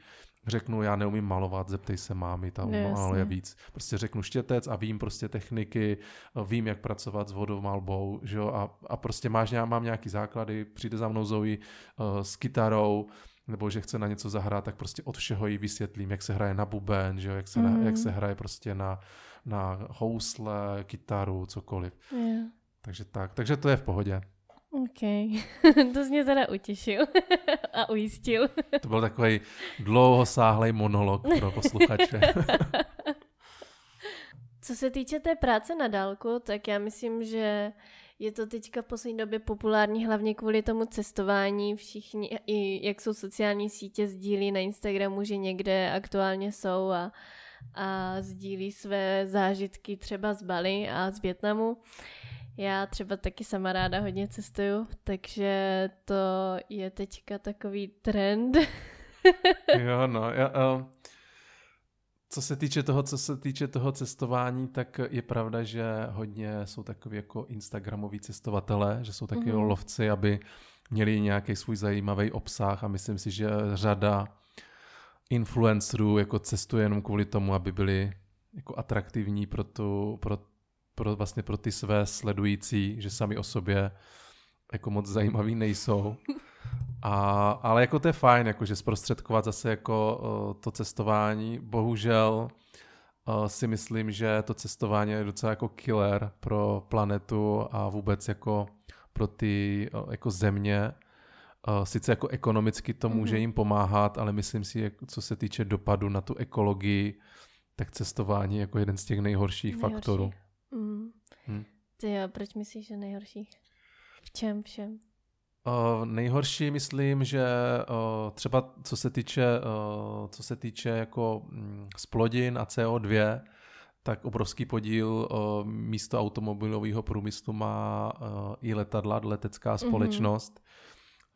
řeknu, já neumím malovat, zeptej se mámy, tam no, maluje víc. Prostě řeknu štětec a vím prostě techniky, vím, jak pracovat s vodomalbou, že jo, a, a prostě máš, mám nějaký základy, přijde za mnou Zoe uh, s kytarou, nebo že chce na něco zahrát, tak prostě od všeho jí vysvětlím, jak se hraje na buben, že jo, jak se, mm. na, jak se hraje prostě na, na housle, kytaru, cokoliv. Yeah. Takže tak, takže to je v pohodě. OK, to jsi mě teda utěšil a ujistil. to byl takový dlouhosáhlej monolog pro posluchače. Co se týče té práce na dálku, tak já myslím, že je to teďka v poslední době populární hlavně kvůli tomu cestování. Všichni, i jak jsou sociální sítě, sdílí na Instagramu, že někde aktuálně jsou a, a sdílí své zážitky třeba z Bali a z Větnamu. Já třeba taky sama ráda hodně cestuju, takže to je teďka takový trend. jo, no. Já, uh, co se týče toho, co se týče toho cestování, tak je pravda, že hodně jsou takový jako instagramoví cestovatele, že jsou takový mm-hmm. lovci, aby měli nějaký svůj zajímavý obsah a myslím si, že řada influencerů jako cestuje jenom kvůli tomu, aby byli jako atraktivní pro, tu, pro pro, vlastně pro ty své sledující, že sami o sobě jako moc zajímaví nejsou. A, ale jako to je fajn, jakože zprostředkovat zase jako uh, to cestování. Bohužel uh, si myslím, že to cestování je docela jako killer pro planetu a vůbec jako pro ty uh, jako země. Uh, sice jako ekonomicky to může mm-hmm. jim pomáhat, ale myslím si, jak, co se týče dopadu na tu ekologii, tak cestování je jako jeden z těch nejhorších Nejhorší. faktorů. Mm. Hmm. Ty jo, proč myslíš, že nejhorší? V čem všem? Uh, nejhorší myslím, že uh, třeba co se týče, uh, co se týče jako um, splodin a CO2, tak obrovský podíl uh, místo automobilového průmyslu má uh, i letadla, letecká mhm. společnost,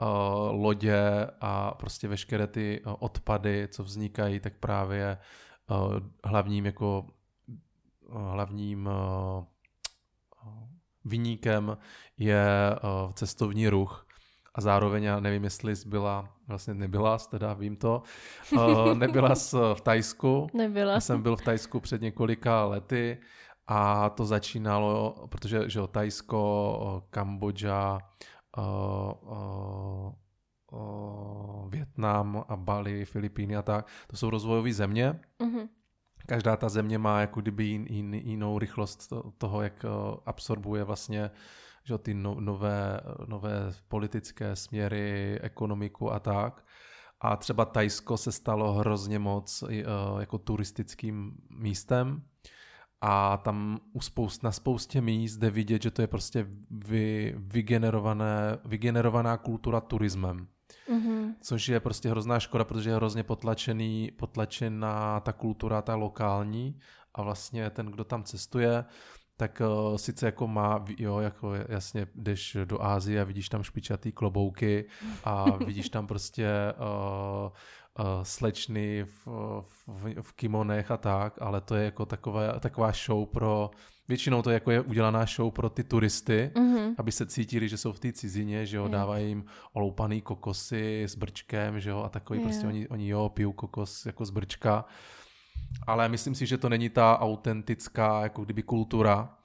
mm-hmm. uh, lodě a prostě veškeré ty uh, odpady, co vznikají, tak právě uh, hlavním jako hlavním vyníkem je cestovní ruch. A zároveň já nevím, jestli jsi byla, vlastně nebyla, teda vím to, eh, nebyla jsi v Tajsku. Nebyla. Já jsem byl v Tajsku před několika lety a to začínalo, protože že Tajsko, Kambodža, Větnam a Bali, Filipíny a tak, to jsou rozvojové země. Mm-hmm každá ta země má jako kdyby jin, jin, jinou rychlost toho, jak eh, absorbuje vlastně že ty no, nové, nové politické směry, ekonomiku a tak. A třeba Tajsko se stalo hrozně moc eh, jako turistickým místem a tam u spoust, na spoustě míst jde vidět, že to je prostě vy, vygenerované, vygenerovaná kultura turismem. Mm-hmm. Což je prostě hrozná škoda, protože je hrozně potlačený, potlačená ta kultura, ta lokální a vlastně ten, kdo tam cestuje, tak uh, sice jako má, jo, jako jasně jdeš do Ázie a vidíš tam špičatý klobouky a vidíš tam prostě uh, uh, slečny v, v, v kimonech a tak, ale to je jako taková, taková show pro Většinou to jako je udělaná show pro ty turisty, mm-hmm. aby se cítili, že jsou v té cizině, že jo, dávají jim oloupaný kokosy s brčkem, že jo, a takový yeah. prostě oni, oni jo, pijou kokos jako z brčka. Ale myslím si, že to není ta autentická jako kdyby kultura.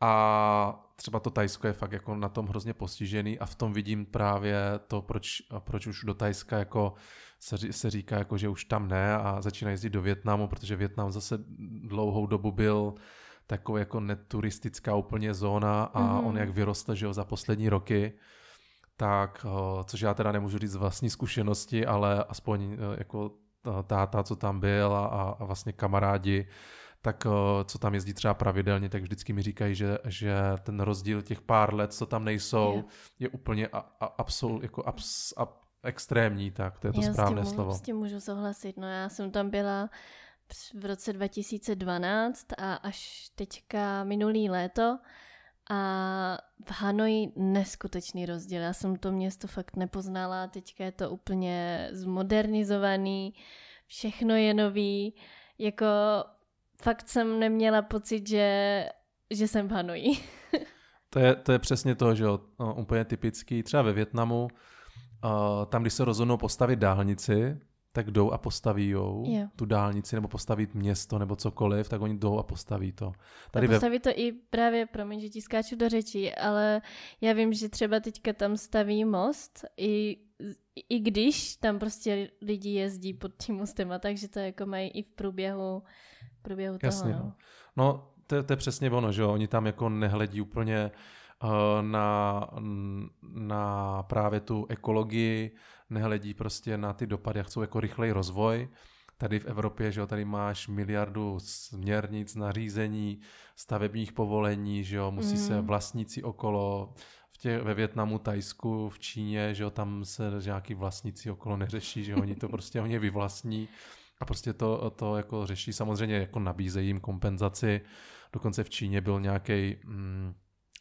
A třeba to Tajsko je fakt jako na tom hrozně postižený a v tom vidím právě to, proč, proč už do Tajska jako se, se říká, jako, že už tam ne a začíná jezdit do Větnamu, protože Větnam zase dlouhou dobu byl taková jako neturistická úplně zóna a mm-hmm. on jak vyrostl, že jo, za poslední roky, tak, což já teda nemůžu říct z vlastní zkušenosti, ale aspoň eh, jako táta, co tam byl a, a vlastně kamarádi, tak co tam jezdí třeba pravidelně, tak vždycky mi říkají, že, že ten rozdíl těch pár let, co tam nejsou, je, je úplně a, a, absol, jako abs, a, extrémní, tak to je to já správné s tím, slovo. S tím můžu souhlasit, no já jsem tam byla v roce 2012 a až teďka minulý léto a v Hanoji neskutečný rozdíl. Já jsem to město fakt nepoznala, teďka je to úplně zmodernizovaný, všechno je nový, jako fakt jsem neměla pocit, že, že jsem v Hanoji. to, je, to je přesně to, že jo, úplně typický, třeba ve Větnamu, tam, když se rozhodnou postavit dálnici, tak jdou a postaví jou, jo. tu dálnici, nebo postaví město, nebo cokoliv, tak oni jdou a postaví to. Tady a postaví ve... to i právě, promiň, že ti skáču do řečí, ale já vím, že třeba teďka tam staví most, i, i když tam prostě lidi jezdí pod tím mostem, a takže to jako mají i v průběhu, v průběhu toho. Jasně, no. no to, to je přesně ono, že jo, oni tam jako nehledí úplně uh, na, na právě tu ekologii, nehledí prostě na ty dopady, jak chcou jako rychlej rozvoj. Tady v Evropě, že jo, tady máš miliardu směrnic, nařízení, stavebních povolení, že jo, musí mm. se vlastníci okolo, v tě, ve Větnamu, Tajsku, v Číně, že jo, tam se nějaký vlastníci okolo neřeší, že jo, oni to prostě oni vyvlastní a prostě to, to jako řeší, samozřejmě jako nabízejí jim kompenzaci, dokonce v Číně byl nějaký mm,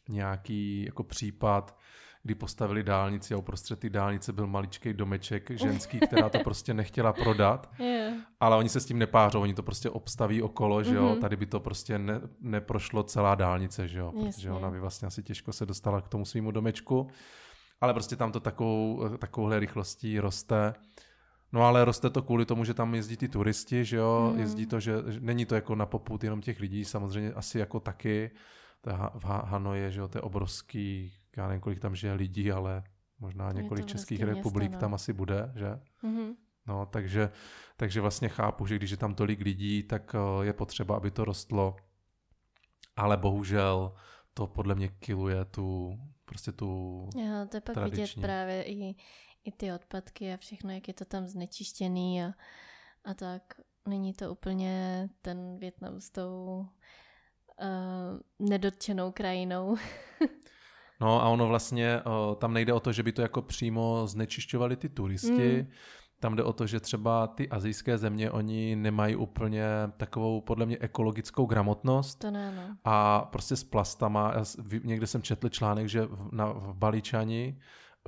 nějaký jako případ, kdy postavili dálnici a uprostřed ty dálnice byl maličký domeček ženský, která to prostě nechtěla prodat, yeah. ale oni se s tím nepářou, oni to prostě obstaví okolo, že jo, mm-hmm. tady by to prostě ne, neprošlo celá dálnice, že jo, Jasně. protože ona by vlastně asi těžko se dostala k tomu svýmu domečku, ale prostě tam to takovou, takovouhle rychlostí roste. No ale roste to kvůli tomu, že tam jezdí ty turisti, že jo, mm. jezdí to, že, není to jako na poput jenom těch lidí, samozřejmě asi jako taky, to v Hanoje, že jo, to je obrovský já nevím, kolik tam žije lidí, ale možná několik českých město, republik no. tam asi bude, že? Mm-hmm. No, takže, takže vlastně chápu, že když je tam tolik lidí, tak eh, je potřeba, aby to rostlo. Ale bohužel to podle mě kiluje tu, prostě tu Jo, to je pak tradiční. vidět právě i, i ty odpadky a všechno, jak je to tam znečištěný a, a tak. Není to úplně ten Větnam s tou uh, nedotčenou krajinou. No a ono vlastně, tam nejde o to, že by to jako přímo znečišťovali ty turisti, mm. Tam jde o to, že třeba ty azijské země, oni nemají úplně takovou, podle mě, ekologickou gramotnost. To ne, no. A prostě s plastama, někde jsem četl článek, že v, na, v Baličani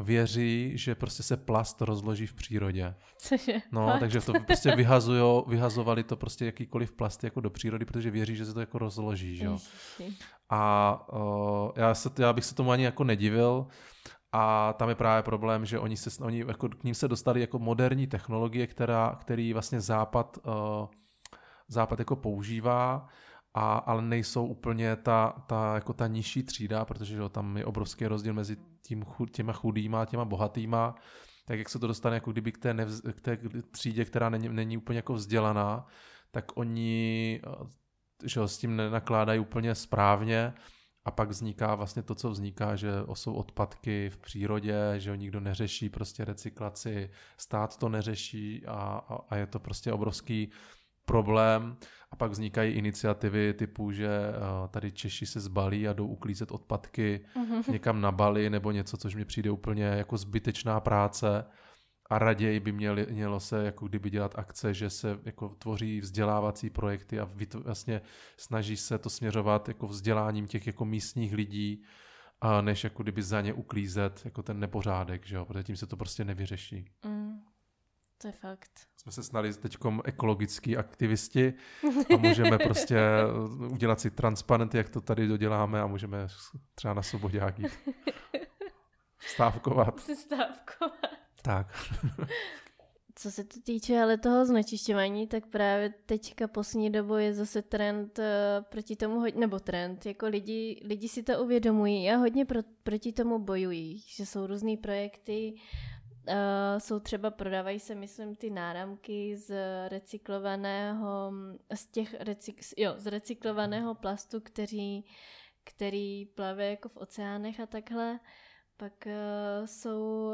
věří, že prostě se plast rozloží v přírodě. Cože? No, Fakt? takže to prostě vyhazujo, vyhazovali to prostě jakýkoliv plast jako do přírody, protože věří, že se to jako rozloží, že jo. A uh, já, se, já bych se tomu ani jako nedivil, a tam je právě problém, že oni se, oni jako k ním se dostali jako moderní technologie, která, který vlastně západ, uh, západ jako používá, a, ale nejsou úplně ta, ta, jako ta nižší třída, protože že, tam je obrovský rozdíl mezi tím, těma chudýma a těma bohatýma, tak jak se to dostane jako kdyby k té, nevz, k té třídě, která není, není úplně jako vzdělaná, tak oni že, s tím nenakládají úplně správně a pak vzniká vlastně to, co vzniká, že jsou odpadky v přírodě, že ho nikdo neřeší prostě recyklaci, stát to neřeší a, a, a je to prostě obrovský problém a pak vznikají iniciativy typu, že eh, tady Češi se zbalí a jdou uklízet odpadky mm-hmm. někam na Bali nebo něco, což mi přijde úplně jako zbytečná práce a raději by měli, mělo se jako kdyby dělat akce, že se jako tvoří vzdělávací projekty a vlastně snaží se to směřovat jako vzděláním těch jako místních lidí, a než jako kdyby za ně uklízet jako ten nepořádek, že jo, protože tím se to prostě nevyřeší. Mm. To je fakt. Jsme se snali teď ekologický aktivisti a můžeme prostě udělat si transparenty, jak to tady doděláme a můžeme třeba na svobodě jít. Stávkovat. Stávkovat. Tak. Co se to týče ale toho znečišťování, tak právě teďka poslední dobou je zase trend uh, proti tomu, hodně, nebo trend, jako lidi, lidi si to uvědomují a hodně pro, proti tomu bojují, že jsou různé projekty, Uh, jsou třeba, prodávají se, myslím, ty náramky z recyklovaného, z těch recyk, jo, z recyklovaného plastu, který, který plave jako v oceánech a takhle. Pak uh, jsou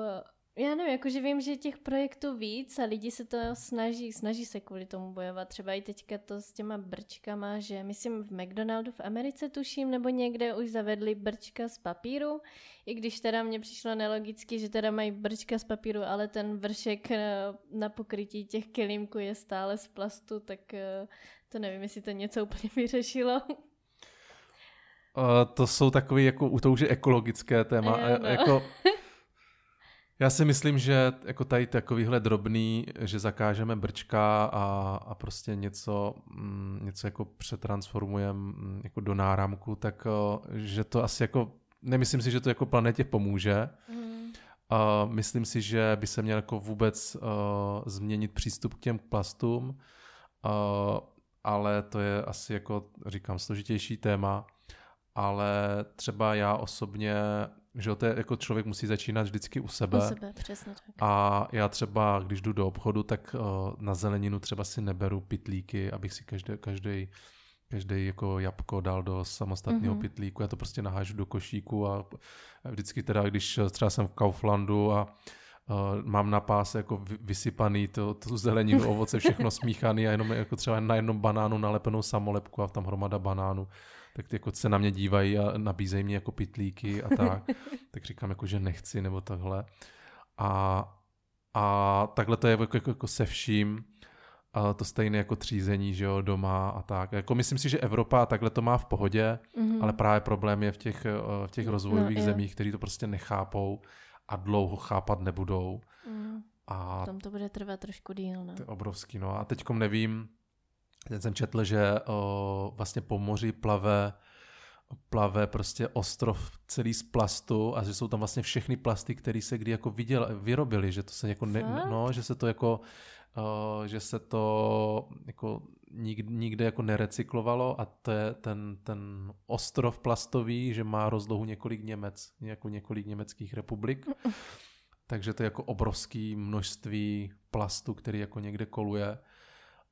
já nevím, jakože vím, že těch projektů víc a lidi se to snaží, snaží se kvůli tomu bojovat. Třeba i teďka to s těma brčkama, že myslím v McDonaldu v Americe tuším, nebo někde už zavedli brčka z papíru, i když teda mně přišlo nelogicky, že teda mají brčka z papíru, ale ten vršek eh, na pokrytí těch kilímků je stále z plastu, tak eh, to nevím, jestli to něco úplně vyřešilo. Uh, to jsou takové, jako, to už je ekologické téma. Jo, no. jako, já si myslím, že jako tady takovýhle drobný, že zakážeme brčka a, a prostě něco, mm, něco jako přetransformujeme mm, jako do náramku, tak že to asi jako, nemyslím si, že to jako planetě pomůže. Mm. A myslím si, že by se měl jako vůbec uh, změnit přístup k těm plastům, uh, ale to je asi jako, říkám, složitější téma ale třeba já osobně že to je, jako člověk musí začínat vždycky u sebe. U sebe, přesně tak. A já třeba, když jdu do obchodu, tak uh, na zeleninu třeba si neberu pitlíky, abych si každý, každý, každý jako jabko dal do samostatného mm-hmm. pitlíku. Já to prostě nahážu do košíku a vždycky teda, když třeba jsem v Kauflandu a Uh, mám na páse jako vysypaný to, tu zeleninu, ovoce, všechno smíchaný a jenom jako třeba na jednom banánu nalepenou samolepku a tam hromada banánů tak jako se na mě dívají a nabízejí mě jako pitlíky a tak. tak říkám jako, že nechci nebo takhle. A, a takhle to je jako, jako, jako se vším. A to stejné jako třízení, že jo, doma a tak. Jako myslím si, že Evropa takhle to má v pohodě, mm-hmm. ale právě problém je v těch, v těch rozvojových no, zemích, kteří to prostě nechápou a dlouho chápat nebudou. Mm. A tam to bude trvat trošku díl, no. To je obrovský, no. A teďkom nevím, Teď jsem četl, že o, vlastně po moři plave plave prostě ostrov celý z plastu a že jsou tam vlastně všechny plasty, které se kdy jako viděl, vyrobili, že to se jako ne, no, že se to jako uh, že se to jako nikde, nikde jako nerecyklovalo a to je ten, ten ostrov plastový, že má rozlohu několik Němec, jako několik německých republik. Takže to je jako obrovské množství plastu, který jako někde koluje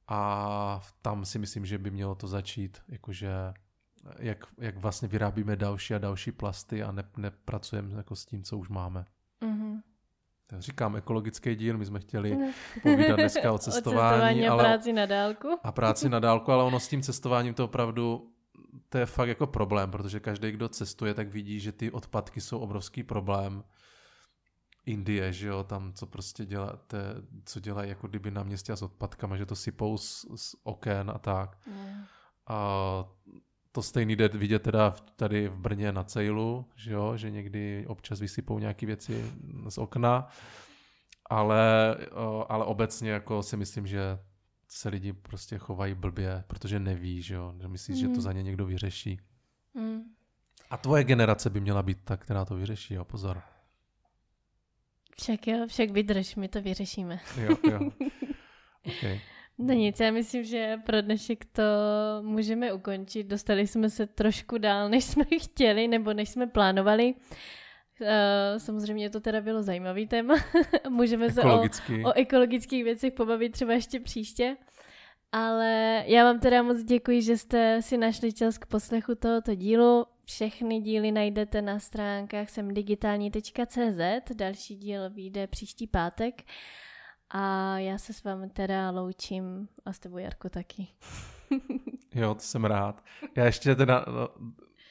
a tam si myslím, že by mělo to začít, jakože jak, jak vlastně vyrábíme další a další plasty a ne, nepracujeme jako s tím, co už máme. Mm-hmm. Říkám ekologický díl, my jsme chtěli povídat dneska o cestování. o cestování a ale, práci na dálku. A práci na dálku, ale ono s tím cestováním to opravdu, to je fakt jako problém, protože každý, kdo cestuje, tak vidí, že ty odpadky jsou obrovský problém Indie, že jo, tam co prostě děláte, co dělají jako kdyby na městě a s odpadkama, že to sypou z, z oken a tak. Mm. A to stejný jde vidět teda tady v Brně na Cejlu, že jo, že někdy občas vysypou nějaké věci z okna, ale, ale obecně jako si myslím, že se lidi prostě chovají blbě, protože neví, že jo, že myslíš, mm. že to mm. za ně někdo vyřeší. Mm. A tvoje generace by měla být ta, která to vyřeší, jo, pozor. Však jo, však vydrž, my to vyřešíme. Jo, jo. Okay. No nic, já myslím, že pro dnešek to můžeme ukončit. Dostali jsme se trošku dál, než jsme chtěli, nebo než jsme plánovali. Uh, samozřejmě to teda bylo zajímavý téma. můžeme se o, o ekologických věcech pobavit třeba ještě příště. Ale já vám teda moc děkuji, že jste si našli čas k poslechu tohoto dílu. Všechny díly najdete na stránkách semdigitální.cz, další díl vyjde příští pátek a já se s vámi teda loučím a s tebou Jarko taky. jo, to jsem rád. Já ještě teda no,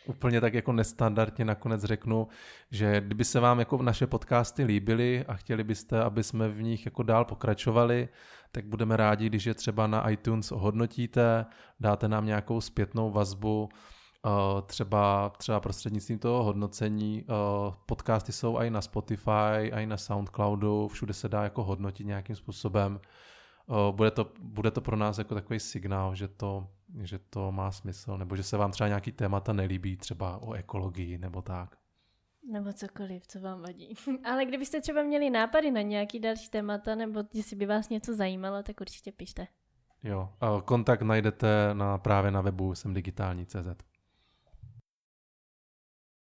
úplně tak jako nestandardně nakonec řeknu, že kdyby se vám jako naše podcasty líbily a chtěli byste, aby jsme v nich jako dál pokračovali, tak budeme rádi, když je třeba na iTunes ohodnotíte, dáte nám nějakou zpětnou vazbu, třeba, třeba prostřednictvím toho hodnocení. Uh, podcasty jsou i na Spotify, i na Soundcloudu, všude se dá jako hodnotit nějakým způsobem. Uh, bude, to, bude to pro nás jako takový signál, že to, že to má smysl, nebo že se vám třeba nějaký témata nelíbí, třeba o ekologii nebo tak. Nebo cokoliv, co vám vadí. Ale kdybyste třeba měli nápady na nějaký další témata, nebo jestli by vás něco zajímalo, tak určitě pište. Jo, kontakt najdete na, právě na webu jsem digitální.cz.